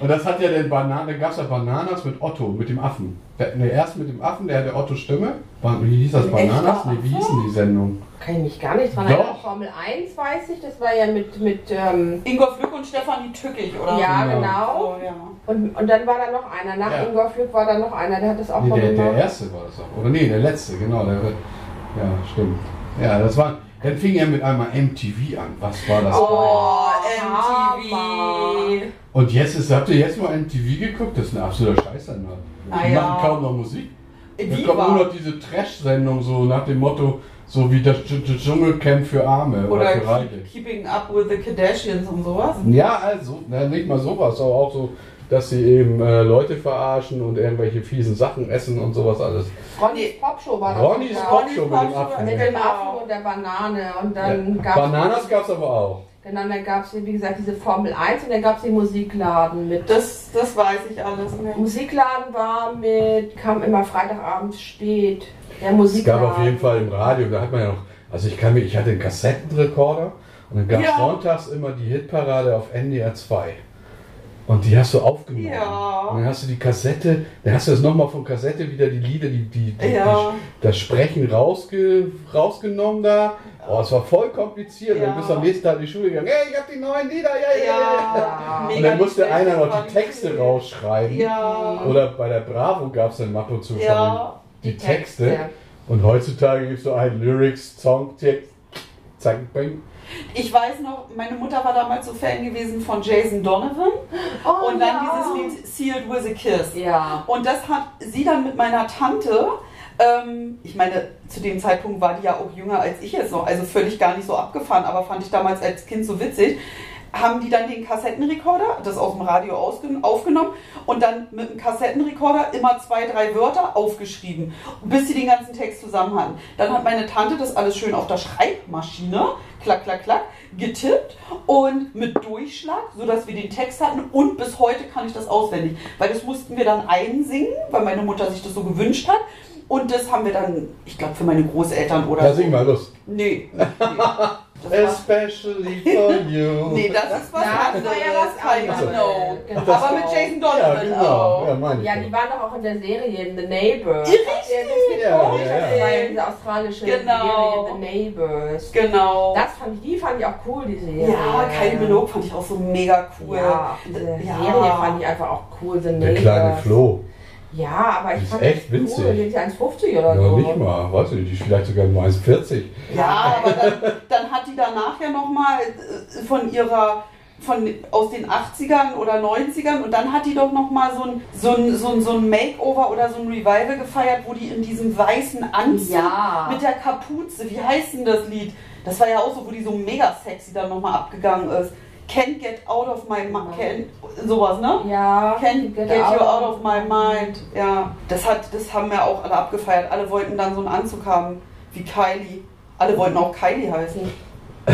Und das hat ja den Bananen, da gab es ja Bananas mit Otto, mit dem Affen. Der, ne, erst mit dem Affen, der hatte Otto Stimme. Wie hieß das? Ein echter Bananas? Ne, wie hieß denn die Sendung? Kann ich mich gar nicht dran Doch. erinnern. Formel 1 weiß ich, das war ja mit, mit ähm, Ingolf Lück und Stefanie Tückig, oder? ja, Genau. genau. Oh, ja. Und, und dann war da noch einer. Nach Ja. Ingolf Lück war da noch einer, der hat das auch Nee, mal der, der gemacht. erste war das auch. Oder nee, der letzte, genau. Der, ja, stimmt. Ja, das war. Dann fing er mit einmal MTV an. Was war das? Oh. MTV. Und jetzt ist, habt ihr jetzt mal MTV geguckt? Das ist ein absoluter Scheißsender. Die Naja. machen kaum noch Musik. Da kommt nur noch diese Trash-Sendung, so nach dem Motto, so wie das Dsch- Dsch- Dschungelcamp für Arme oder, Oder für Reiche. Keeping Up with the Kardashians und sowas. Ja, also, na, nicht mal sowas, aber auch so, dass sie eben äh, Leute verarschen und irgendwelche fiesen Sachen essen und sowas alles. Ronnys Popshow war das. Ronny's. Popshow mit dem Affen. Mit dem Affen und der Banane. Und dann Ja. gab's Bananas gab es aber auch. Genau, dann gab es, wie gesagt, diese Formel 1 und dann gab es den Musikladen mit. Das, das weiß ich alles nicht. Musikladen war mit, kam immer Freitagabends spät. Der Es Musikladen. gab auf jeden Fall im Radio, da hat man ja noch, also ich kann mir, ich hatte einen Kassettenrekorder und dann gab es Ja. sonntags immer die Hitparade auf NDR 2. Und die hast du aufgenommen. Ja. Und dann hast du die Kassette, dann hast du das nochmal von Kassette wieder die Lieder, die, die, die, Ja. die das Sprechen rausge, rausgenommen da. Oh, es war voll kompliziert. Ja. Dann bist du am nächsten Tag in die Schule gegangen, hey, ich hab die neuen Lieder, ja, ja, ja. ja. Und dann musste einer noch die. Texte rausschreiben. Ja. Oder bei der Bravo gab es dann ab und zu Ja. die, die Texte. Texte. Und heutzutage gibst du ein Lyrics, Song, Text, zack, bang. Ich weiß noch, meine Mutter war damals so Fan gewesen von Jason Donovan Oh, und dann ja. dieses Lied Sealed with a Kiss. Ja. Und das hat sie dann mit meiner Tante, ähm, ich meine, zu dem Zeitpunkt war die ja auch jünger als ich jetzt noch, also völlig gar nicht so abgefahren, aber fand ich damals als Kind so witzig, haben die dann den Kassettenrekorder, das aus dem Radio aufgenommen und dann mit dem Kassettenrekorder immer zwei, drei Wörter aufgeschrieben, bis sie den ganzen Text zusammen hatten. Dann hat meine Tante das alles schön auf der Schreibmaschine, klack, klack, klack, getippt und mit Durchschlag, sodass wir den Text hatten und bis heute kann ich das auswendig, weil das mussten wir dann einsingen, weil meine Mutter sich das so gewünscht hat. Und das haben wir dann, ich glaube, für meine Großeltern oder Ja, so. sing mal los. Nee. nee. <laughs> Especially for you. <laughs> nee, das ist was Ja, das anderes. war ja was Kein anderes. Snow. Genau. Aber mit Jason Ja, Donovan genau. auch. Ja, meine ich. Ja, die waren doch auch in der Serie in The Neighbors. Richtig. Ja, ja, ja. Das war ja diese australische Genau. Serie The Neighbors. Genau. Das fand ich, die fand ich auch cool, die Serie. ja, Kylie Minogue fand ich auch so mega cool. Ja, diese Ja. Serie fand ich einfach auch cool. The Der Neighbors. kleine Flo. Ja, aber ich ist fand echt das witzig. cool. Die ist 1,50 oder Ja, so. nicht mal. Weiß ich nicht, die ist vielleicht sogar nur 1,40. Ja, aber dann, dann hat die danach ja nochmal von ihrer von aus den 80ern oder 90ern und dann hat die doch nochmal so ein, so, ein, so, ein, so ein Makeover oder so ein Revival gefeiert, wo die in diesem weißen Anzug Ja. mit der Kapuze, wie heißt denn das Lied? Das war ja auch so, wo die so mega sexy dann nochmal abgegangen ist. Can't get out of my mind, sowas, ne? Ja, Can't get, you out of my mind. Ja, das, hat, das haben wir auch alle abgefeiert. Alle wollten dann so einen Anzug haben wie Kylie. Alle wollten auch Kylie heißen. <laughs>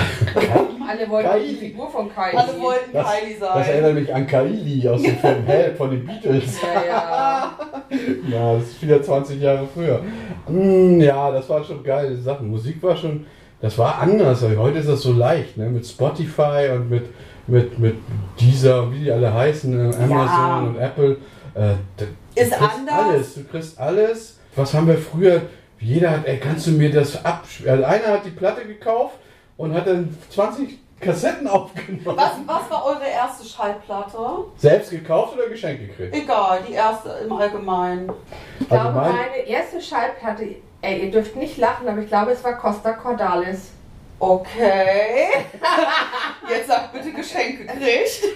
Alle wollten Kylie. die Figur von Kylie. Alle wollten Das, Kylie das sein. erinnert mich an Kaili aus dem Film Help von den Beatles. Ja, ja. <laughs> Ja, das ist wieder 20 Jahre früher. Mm, ja, das waren schon geile Sachen. Musik war schon, das war anders. Heute ist das so leicht, ne? Mit Spotify und mit, mit, mit dieser, wie die alle heißen, äh, Amazon Ja. und Apple. Äh, du, Ist kriegst anders. alles. Du kriegst alles. Was haben wir früher? Jeder hat, ey, kannst du mir das abspielen? Also einer hat die Platte gekauft und hat dann 20 Kassetten aufgenommen. Was, was war eure erste Schallplatte? Selbst gekauft oder geschenkt gekriegt? Egal, die erste im Allgemeinen. Ich Also glaube, mein- meine erste Schallplatte, ey, ihr dürft nicht lachen, aber ich glaube, es war Costa Cordalis. Okay. <laughs> Jetzt sag bitte Geschenk gekriegt.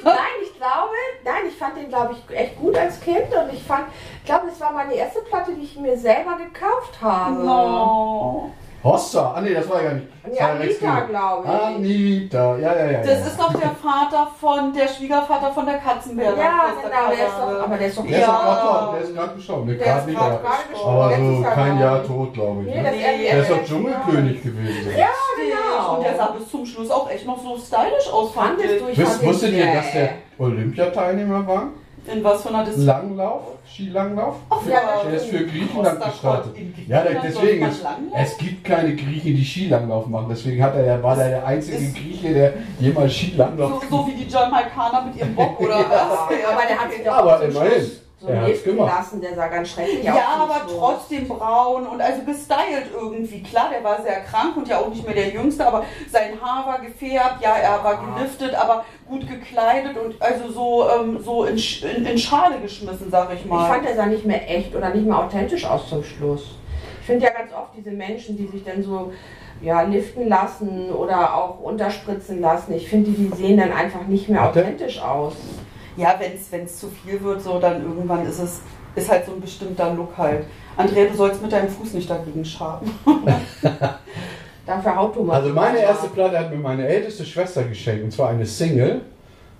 Nein, ich glaube, nein, ich fand den, glaube ich, echt gut als Kind und ich fand, ich glaube, es war meine erste Platte, die ich mir selber gekauft habe. No. Hossa, ah nee, das war ja gar nicht. Ja, Anita, glaube ich. Anita, ja, ja, ja. Das ja. ist doch der Vater von, der Schwiegervater von der Katzenberger. Ja, genau, der ist doch, aber der ist doch der ja. Der ist gerade gestorben, der, der ist gerade gestorben. Aber so kein Jahr tot, glaube ich. Nee, ne? nee, der ist doch Dschungelkönig gewesen. Ja, genau. Und der sah bis zum Schluss auch echt noch so stylisch aus, fand ich. Wusstet ihr, dass der Olympiateilnehmer war? In was von einer Disziplin? Langlauf, Skilanglauf. Ach, ja, der ist für Griechenland gestartet. Ja, deswegen, es, es gibt keine Griechen, die Skilanglauf machen. Deswegen hat er, war er der einzige ist Grieche, der jemals Skilanglauf so, so wie die Jamaikaner mit ihrem Bock, oder <laughs> was? ja, aber der hat doch Aber immerhin so er leben lassen, der sah ganz schrecklich aus. Ja, aber Schluss. trotzdem braun und also gestylt irgendwie. Klar, der war sehr krank und ja auch nicht mehr der Jüngste, aber sein Haar war gefärbt, ja, er war geliftet, aber gut gekleidet und also so, ähm, so in, in, in, Schale geschmissen, sag ich mal. Ich fand, er sah nicht mehr echt oder nicht mehr authentisch aus zum Schluss. Ich finde ja ganz oft diese Menschen, die sich dann so ja, liften lassen oder auch unterspritzen lassen. Ich finde, die, die sehen dann einfach nicht mehr authentisch aus ja, wenn es zu viel wird, so dann irgendwann ist es ist halt so ein bestimmter Look halt. Andrea, du sollst mit deinem Fuß nicht dagegen schaben. Dafür haut Thomas. Also meine erste Platte hat mir meine älteste Schwester geschenkt und zwar eine Single.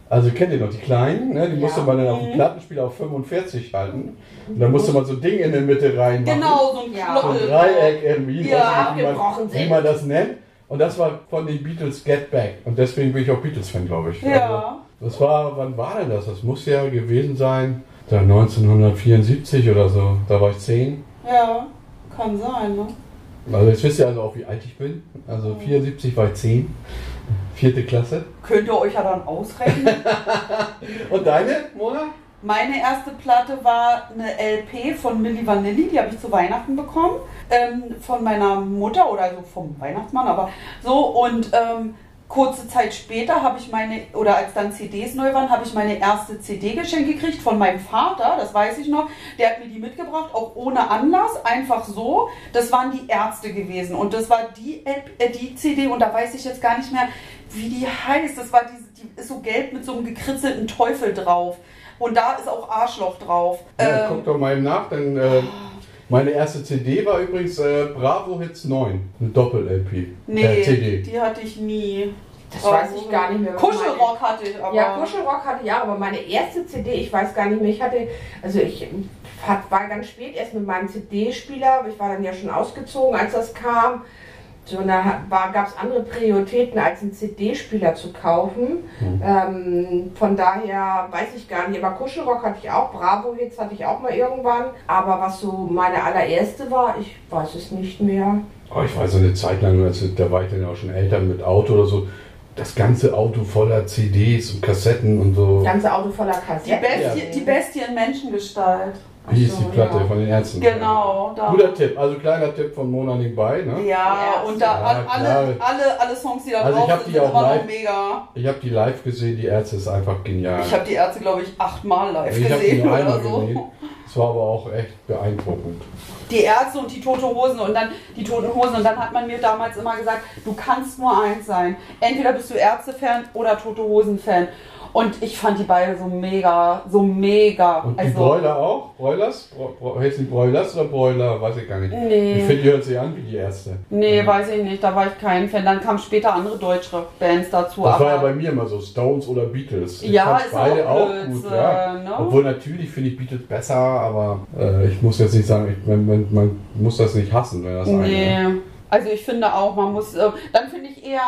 Also kennt ihr noch die kleinen, ne? die ja. musste man dann auf dem mhm. Plattenspieler auf 45 halten. Und dann musste man so ein Ding in der Mitte reinmachen. Genau, so ein, ja. so ein Dreieck irgendwie, ja, wie, man, wie man das nennt. Und das war von den Beatles Get Back. Und deswegen bin ich auch Beatles-Fan, glaube ich. Ja. Also, das war, wann war denn das? Das muss ja gewesen sein, da 1974 oder so. Da war ich 10. Ja, kann sein, ne? Also jetzt wisst ihr also auch, wie alt ich bin. Also 74 war ich 10. Vierte Klasse. Könnt ihr euch ja dann ausrechnen. <laughs> Und deine, Mona? Meine erste Platte war eine LP von Milli Vanilli, die habe ich zu Weihnachten bekommen. Ähm, von meiner Mutter oder also vom Weihnachtsmann, aber so. Und ähm, Kurze Zeit später habe ich meine, oder als dann CDs neu waren, habe ich meine erste CD geschenkt gekriegt von meinem Vater, das weiß ich noch. Der hat mir die mitgebracht, auch ohne Anlass, einfach so. Das waren die Ärzte gewesen und das war die, äh, die CD und da weiß ich jetzt gar nicht mehr, wie die heißt. Das war die, die ist so gelb mit so einem gekritzelten Teufel drauf. Und da ist auch Arschloch drauf. Ja, ähm, guck doch mal nach, denn äh, meine erste CD war übrigens äh, Bravo Hits 9, eine Doppel-LP. Nee, äh, CD. die hatte ich nie. Das weiß ich gar nicht mehr. Kuschelrock hatte ich aber. Ja, Kuschelrock hatte ich ja, aber meine erste CD, ich weiß gar nicht mehr, ich hatte, also ich war ganz spät erst mit meinem CD-Spieler, ich war dann ja schon ausgezogen, als das kam. So, und da gab es andere Prioritäten, als einen CD-Spieler zu kaufen. Mhm. Ähm, von daher weiß ich gar nicht. Aber Kuschelrock hatte ich auch, Bravo-Hits hatte ich auch mal irgendwann. Aber was so meine allererste war, ich weiß es nicht mehr. Oh, ich weiß eine Zeit lang, also, da war ich dann auch schon älter mit Auto oder so. Das ganze Auto voller CDs und Kassetten und so. Das ganze Auto voller Kassetten. Die Bestie, ja. die Bestie in Menschengestalt. Wie ist die Platte ja. von den Ärzten? Genau. Da. Guter Tipp, also kleiner Tipp von Mona nebenbei, ne? Ja, und da ja, alle, alle, alle Songs, die da also drauf ich hab sind, die auch live, mega. Ich habe die live gesehen, die Ärzte ist einfach genial. Ich habe die Ärzte, glaube ich, achtmal live ich gesehen die oder so. Gesehen. Das war aber auch echt beeindruckend. Die Ärzte und die Tote Hosen und dann die Toten Hosen und dann hat man mir damals immer gesagt, du kannst nur eins sein. Entweder bist du Ärzte-Fan oder Tote Hosen-Fan. Und ich fand die beide so mega, so mega. Und die also, Broiler auch? Broilers? Bro, heißt die Broilers oder Broiler? Weiß ich gar nicht. Nee. Ich finde, die hört sich an wie die erste. Nee, mhm. weiß ich nicht. Da war ich kein Fan. Dann kamen später andere deutsche Bands dazu. Das war ja bei mir immer so, Stones oder Beatles. Ich ja, ist beide auch, auch gut. Ja. Ne? Obwohl natürlich finde ich Beatles besser, aber äh, ich muss jetzt nicht sagen, ich, man, man, man, muss das nicht hassen, wenn das nee. eine. Ne? Also ich finde auch, man muss, äh, dann finde ich eher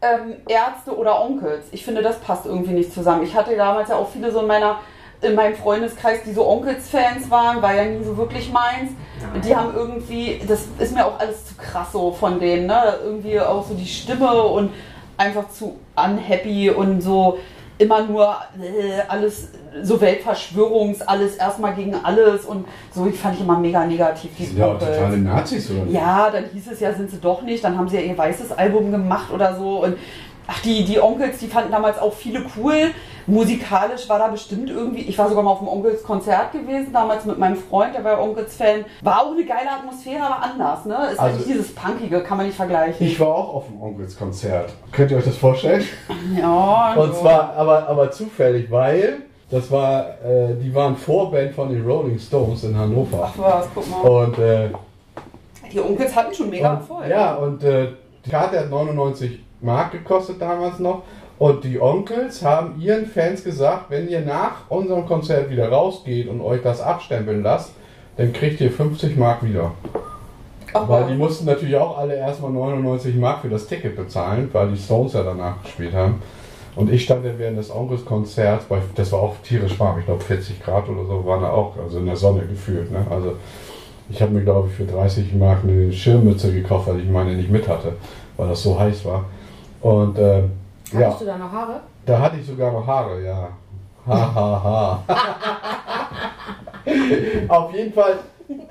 ähm, Ärzte oder Onkels. Ich finde, das passt irgendwie nicht zusammen. Ich hatte damals ja auch viele so in meiner in meinem Freundeskreis, die so Onkels-Fans waren, war ja nie so wirklich meins. Und die haben irgendwie, das ist mir auch alles zu krass so von denen, ne? Irgendwie auch so die Stimme und einfach zu unhappy und so immer nur äh, alles so Weltverschwörungs, alles erstmal gegen alles und so, ich fand ich immer mega negativ. Die sind ja auch totale Nazis, oder? Ja, dann hieß es ja, sind sie doch nicht, dann haben sie ja ihr weißes Album gemacht oder so und ach, die, die Onkels, die fanden damals auch viele cool. Musikalisch war da bestimmt irgendwie, ich war sogar mal auf dem Onkels-Konzert gewesen, damals mit meinem Freund, der war Onkels-Fan. War auch eine geile Atmosphäre, aber anders, ne? Ist also, halt dieses Punkige, kann man nicht vergleichen. Ich war auch auf dem Onkels-Konzert. Könnt ihr euch das vorstellen? <laughs> Ja. Und zwar, aber, aber zufällig, weil das war, äh, die waren Vorband von den Rolling Stones in Hannover. Ach was, guck mal. Und äh, Die Onkels hatten schon mega Erfolg. Ja, und äh, die Karte hat 99 Mark gekostet damals noch. Und die Onkels haben ihren Fans gesagt, wenn ihr nach unserem Konzert wieder rausgeht und euch das abstempeln lasst, dann kriegt ihr 50 Mark wieder. Ach, weil die mussten natürlich auch alle erstmal 99 Mark für das Ticket bezahlen, weil die Stones ja danach gespielt haben. Und ich stand dann während des Onkels-Konzerts, das war auch tierisch warm, ich glaube 40 Grad oder so, waren da auch, also in der Sonne gefühlt. Ne? Also ich habe mir, glaube ich, für 30 Mark eine Schirmmütze gekauft, weil ich meine nicht mit hatte, weil das so heiß war. Und äh, Hattest ja, du da noch Haare? Da hatte ich sogar noch Haare, ja. Ha, ha, ha. <laughs> auf jeden Fall,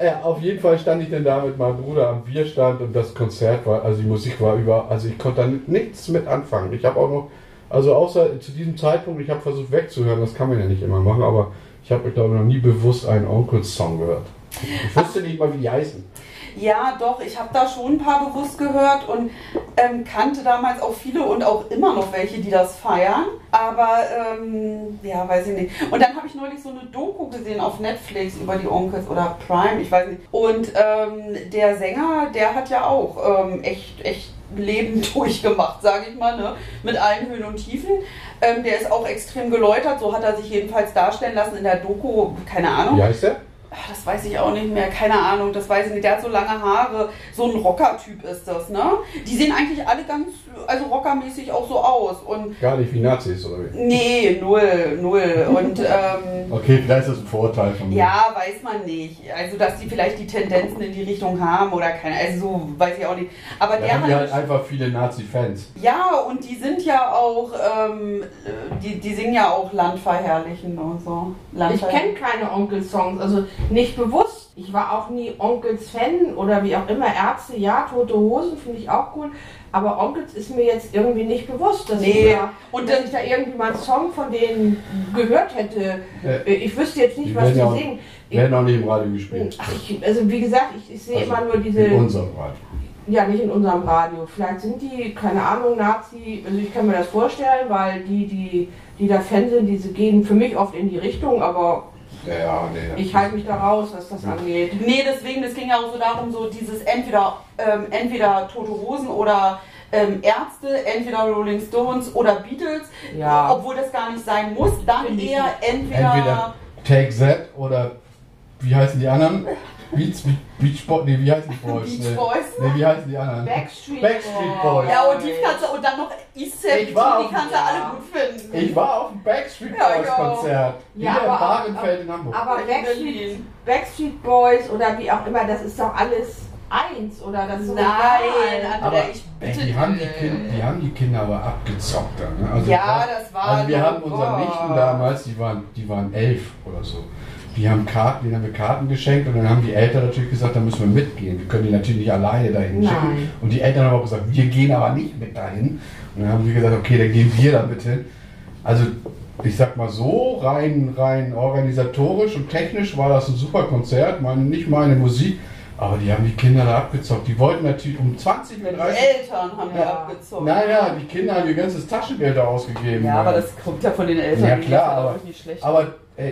ja, auf jeden Fall stand ich dann da mit meinem Bruder am Bierstand und das Konzert war, also die Musik war über, also ich konnte da nichts mit anfangen. Ich habe auch noch, also außer zu diesem Zeitpunkt, ich habe versucht wegzuhören, das kann man ja nicht immer machen, aber ich habe, glaube ich, noch nie bewusst einen Onkels-Song gehört. Ich wusste nicht mal, wie die heißen. Ja, doch, ich habe da schon ein paar bewusst gehört und ähm, kannte damals auch viele und auch immer noch welche, die das feiern. Aber ähm, ja, weiß ich nicht. Und dann habe ich neulich so eine Doku gesehen auf Netflix über die Onkels oder Prime, ich weiß nicht. Und ähm, der Sänger, der hat ja auch ähm, echt, echt Leben <laughs> durchgemacht, sage ich mal, ne? mit allen Höhen und Tiefen. Ähm, der ist auch extrem geläutert, so hat er sich jedenfalls darstellen lassen in der Doku, keine Ahnung. Wie heißt der? Das weiß ich auch nicht mehr, keine Ahnung, das weiß ich nicht. Der hat so lange Haare, so ein Rocker-Typ ist das, ne? Die sehen eigentlich alle ganz, also rockermäßig auch so aus. Und Gar nicht wie Nazis, oder wie? Nee, null, null. Und, ähm, okay, vielleicht ist das ein Vorurteil von mir. Ja, weiß man nicht. Also, dass die vielleicht die Tendenzen in die Richtung haben oder keine, also so, weiß ich auch nicht. Aber da der haben hat halt einfach viele Nazi-Fans. Ja, und die sind ja auch, ähm, die, die singen ja auch Landverherrlichen und so. Ich kenne keine Onkel-Songs, also nicht bewusst. Ich war auch nie Onkels Fan oder wie auch immer. Ärzte, ja, tote Hosen finde ich auch cool. Aber Onkels ist mir jetzt irgendwie nicht bewusst, dass, nee. ich, da, und dass ich da irgendwie mal einen Song von denen gehört hätte. Äh, ich wüsste jetzt nicht, die was die ja singen. Werden auch nicht im Radio gespielt. Ach, ich, also wie gesagt, ich, ich sehe also immer nur diese. In unserem Radio. Ja, nicht in unserem Radio. Vielleicht sind die, keine Ahnung, Nazi. Also ich kann mir das vorstellen, weil die, die, die da Fan sind, diese gehen für mich oft in die Richtung, aber ja, ja, nee, ich halte mich da raus, was das ja. angeht. Nee, deswegen, es ging ja auch so darum, so dieses entweder, ähm, entweder Tote Hosen oder ähm, Ärzte, entweder Rolling Stones oder Beatles, ja. obwohl das gar nicht sein muss, dann eher entweder, entweder Take That oder wie heißen die anderen? Beach, Beach Boys, nee, wie heißen die Boys? Beach Boys? Nee, wie heißen die anderen? Backstreet, Backstreet Boys. Ja, und die kannst du, und dann noch East 17, die kannst du alle gut finden. Ich war auf dem Backstreet Boys ja, Konzert. Ja, hier aber, in Barenfeld in Hamburg. Aber Backstreet, Backstreet Boys oder wie auch immer, das ist doch alles eins oder das Nein, Andrea, aber, ich bitte ey, die, haben die, kind, die haben die Kinder aber abgezockt dann. Ne? Also, ja, das war. Also wir haben unseren Nichten damals, die waren, die waren elf oder so die haben Karten, denen haben wir Karten geschenkt und dann haben die Eltern natürlich gesagt, da müssen wir mitgehen. Wir können die natürlich nicht alleine dahin Nein. schicken. Und die Eltern haben auch gesagt, wir gehen aber nicht mit dahin. Und dann haben sie gesagt, okay, dann gehen wir da bitte. Also ich sag mal so, rein, rein organisatorisch und technisch war das ein super Konzert. Meine, nicht meine Musik, aber die haben die Kinder da abgezockt. Die wollten natürlich um 20 Uhr. Die Eltern haben ja. abgezockt. Naja, die Kinder haben ihr ganzes Taschengeld da ausgegeben. Ja, aber das kommt ja von den Eltern. Ja klar, aber, aber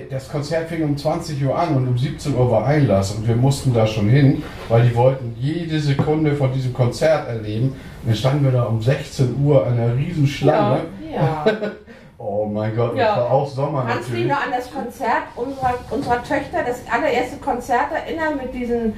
das Konzert fing um 20 Uhr an und um 17 Uhr war Einlass und wir mussten da schon hin, weil die wollten jede Sekunde von diesem Konzert erleben. Und dann standen wir da um 16 Uhr an einer riesen Schlange. Ja. ja. <laughs> oh mein Gott, ja. das war auch Sommer Kannst du dich noch an das Konzert unserer, unserer Töchter, das allererste Konzert erinnern mit diesen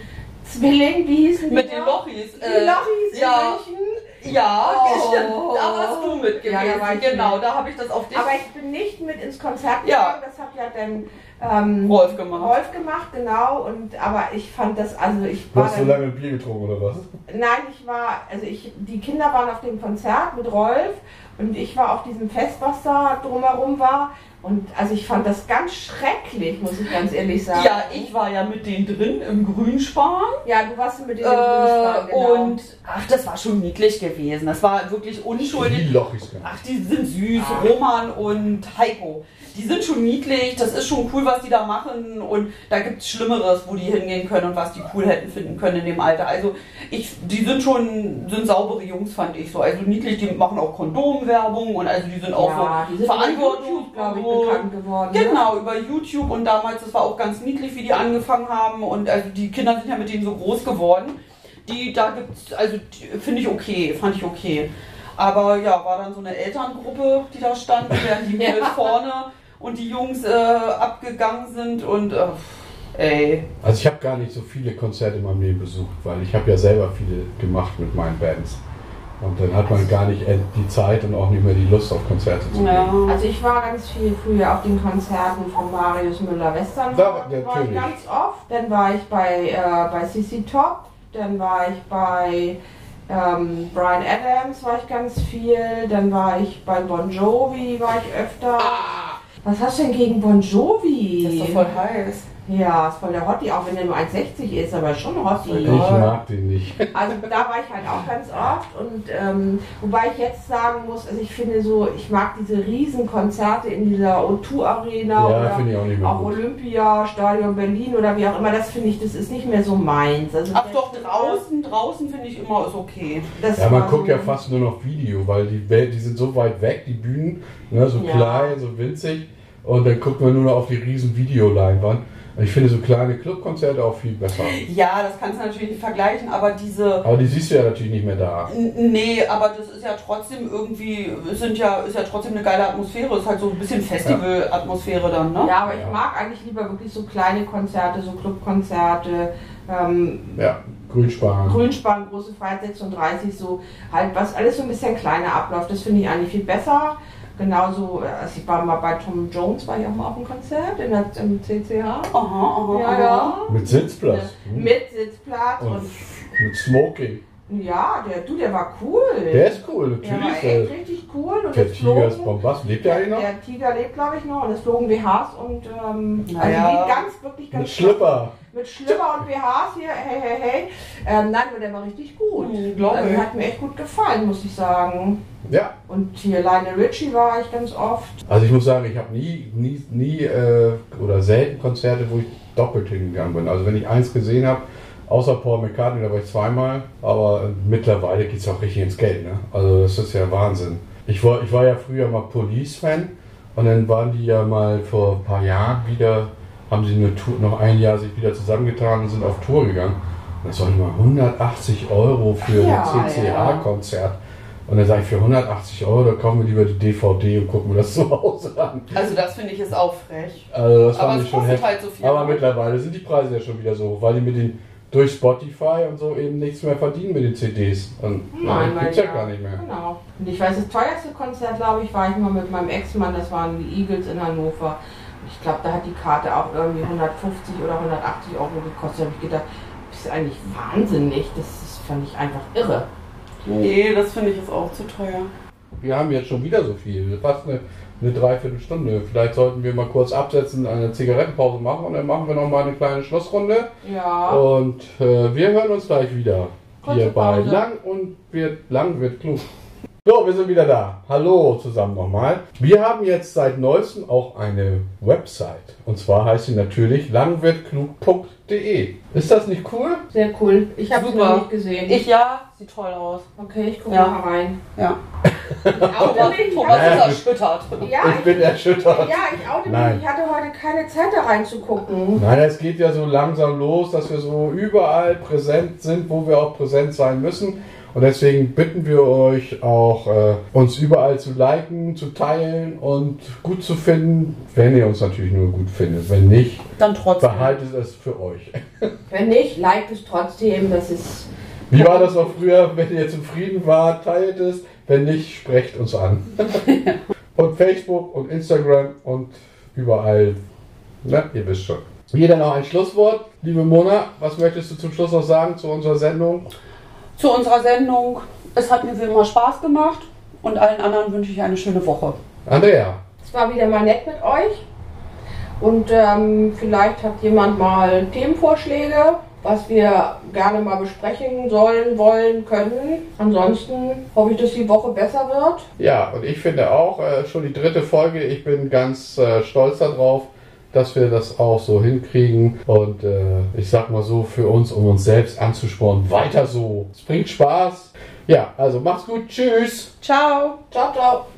Zwillingen, wie hießen die? Mit den Lochis. Die äh, Lochis ja. in München. Ja, oh. stimmt. <laughs> Da warst du mit gewesen. Ja, ja, genau, da habe ich das auf dich. Aber ich bin nicht mit ins Konzert gegangen. Ja. Das hat ja dann ähm, Rolf gemacht. Rolf gemacht, genau. Und aber ich fand das, also ich war. Du hast so lange Bier getrunken oder was? Nein, ich war, also ich, die Kinder waren auf dem Konzert mit Rolf und ich war auf diesem Fest, was da drumherum war. Und also ich fand das ganz schrecklich, muss ich ganz ehrlich sagen. Ja, ich war ja mit denen drin im Grünspan. Ja, du warst mit denen im Grünspan, genau. Und ach, das war schon niedlich gewesen. Das war wirklich unschuldig. Ach, die sind süß. Ach. Roman und Heiko die sind schon niedlich, das ist schon cool, was die da machen und da gibt es Schlimmeres, wo die hingehen können und was die cool hätten finden können in dem Alter. Also ich, die sind schon, sind saubere Jungs, fand ich so. Also niedlich, die machen auch Kondomwerbung und also die sind auch ja, so verantwortlich, glaube ich, bekannt geworden. Ne? Genau, ne? über YouTube und damals, das war auch ganz niedlich, wie die angefangen haben und also die Kinder sind ja mit denen so groß geworden die, da gibt's, also finde ich okay, fand ich okay. Aber ja, war dann so eine Elterngruppe, die da stand, während die <laughs> Mädels vorne und die Jungs äh, abgegangen sind und äh, ey. Also ich habe gar nicht so viele Konzerte in meinem Leben besucht, weil ich habe ja selber viele gemacht mit meinen Bands. Und dann hat man gar nicht die Zeit und auch nicht mehr die Lust auf Konzerte zu gehen. Ja. Also ich war ganz viel früher auf den Konzerten von Marius Müller-Western. Da, war ich ganz oft. Dann war ich bei, äh, bei CC Top. Dann war ich bei ähm, Brian Adams war ich ganz viel. Dann war ich bei Bon Jovi, war ich öfter. Ah. Was hast du denn gegen Bon Jovi? Das ist doch voll heiß. Ja, ist voll der Hottie, auch wenn er nur 1,60 ist, aber schon Hottie. Ich mag den nicht. Also da war ich halt auch ganz oft und ähm, wobei ich jetzt sagen muss, also ich finde so, ich mag diese Riesenkonzerte in dieser O2 Arena ja, oder auch gut. Olympia, Stadion Berlin oder wie auch immer, das finde ich, das ist nicht mehr so meins. Also Ach doch, draußen, draußen finde ich immer ist okay. Das ja, man guckt so ja fast nur noch Video, weil die, die sind so weit weg, die Bühnen, ne, so ja. klein, so winzig und dann guckt man nur noch auf die riesen Videoleinwand. Ich finde so kleine Clubkonzerte auch viel besser. Ja, das kannst du natürlich nicht vergleichen, aber diese. Aber die siehst du ja natürlich nicht mehr da. Nee, aber das ist ja trotzdem irgendwie, sind ja, ist ja trotzdem eine geile Atmosphäre. Es ist halt so ein bisschen Festival-Atmosphäre dann, ne? Ja, aber ich mag eigentlich lieber wirklich so kleine Konzerte, so Clubkonzerte. Ähm, ja, Grünspan. Grünspan, große Freiheit 36, so halt was alles so ein bisschen kleiner abläuft. Das finde ich eigentlich viel besser. Genauso, also ich war mal bei Tom Jones, war ich auch mal auf einem Konzert in der, im CCH. Aha, aha, ja, ja. Mit Sitzplatz. Hm? Mit Sitzplatz und, und mit Smoking. Ja, der, du, der war cool. Der ist cool, natürlich. Der war echt richtig cool. Und der Tiger flogen, ist Bombast. Lebt der eigentlich noch? Der Tiger lebt, glaube ich, noch. Und es flogen BHs und ähm, naja. also ganz, wirklich ganz Mit Schlipper. Mit Schlipper und BHs hier, hey, hey, hey. Ähm, nein, aber der war richtig gut. Mhm, glaube also, hat mir echt gut gefallen, muss ich sagen. Ja. Und hier Lionel Richie war ich ganz oft. Also ich muss sagen, ich habe nie, nie, nie äh, oder selten Konzerte, wo ich doppelt hingegangen bin. Also wenn ich eins gesehen habe, Außer Paul McCartney, da war ich zweimal. Aber mittlerweile geht es auch richtig ins Geld. Ne? Also das ist ja Wahnsinn. Ich war, ich war ja früher mal Police-Fan. Und dann waren die ja mal vor ein paar Jahren wieder, haben sie Tour, noch ein Jahr sich wieder zusammengetan und sind auf Tour gegangen. Und das waren mal 180 Euro für ja, ein CCA-Konzert. Und dann sage ich, für 180 Euro, da kaufen wir lieber die DVD und gucken wir das <laughs> zu Hause an. Also das finde ich ist auch frech. Also das fand ich schon heftig. Halt so viel, Aber mittlerweile sind die Preise ja schon wieder so hoch, weil die mit den durch Spotify und so eben nichts mehr verdienen mit den CDs. Und Nein, ja, gibt's ja, ja gar nicht mehr. Genau. Und ich weiß, das teuerste Konzert, glaube ich, war ich mal mit meinem Ex-Mann, das waren die Eagles in Hannover. Ich glaube, da hat die Karte auch irgendwie 150 oder 180 Euro gekostet. Da habe ich gedacht, das ist eigentlich wahnsinnig. Das, das fand ich einfach irre. Nee, das finde ich jetzt auch zu teuer. Wir haben jetzt schon wieder so viel. Fast eine eine Dreiviertelstunde. Vielleicht sollten wir mal kurz absetzen, eine Zigarettenpause machen und dann machen wir noch mal eine kleine Schlussrunde. Ja. Und äh, wir hören uns gleich wieder. Kurze hier bei Lang und wird Lang wird klug. So, wir sind wieder da. Hallo zusammen nochmal. Wir haben jetzt seit neuestem auch eine Website. Und zwar heißt sie natürlich langwirtklug.de. Ist das nicht cool? Sehr cool. Ich habe es noch nicht gesehen. Ich ja, sieht toll aus. Okay, ich gucke ja. mal rein. Ja. <laughs> Thomas, Thomas ist erschüttert. Ja, ich, bin erschüttert. Ja, ich oute mich. Ich hatte heute keine Zeit da reinzugucken. Nein, es geht ja so langsam los, dass wir so überall präsent sind, wo wir auch präsent sein müssen. Und deswegen bitten wir euch auch, äh, uns überall zu liken, zu teilen und gut zu finden, wenn ihr uns natürlich nur gut findet. Wenn nicht, dann trotzdem. Behaltet es für euch. <laughs> Wenn nicht, liked es trotzdem. Das ist. Wie war das noch früher? Wenn ihr zufrieden wart, teilt es. Wenn nicht, sprecht uns an. <laughs> und Facebook und Instagram und überall. Na, ihr wisst schon. Hier noch ein Schlusswort. Liebe Mona, was möchtest du zum Schluss noch sagen zu unserer Sendung? Zu unserer Sendung. Es hat mir wie immer Spaß gemacht und allen anderen wünsche ich eine schöne Woche. Andrea. Es war wieder mal nett mit euch. Und ähm, vielleicht hat jemand mal Themenvorschläge, was wir gerne mal besprechen sollen, wollen, können. Ansonsten hoffe ich, dass die Woche besser wird. Ja, und ich finde auch äh, schon die dritte Folge. Ich bin ganz äh, stolz darauf dass wir das auch so hinkriegen. Und äh, ich sag mal so, für uns, um uns selbst anzuspornen, weiter so. Es bringt Spaß. Ja, also macht's gut. Tschüss. Ciao. Ciao, ciao.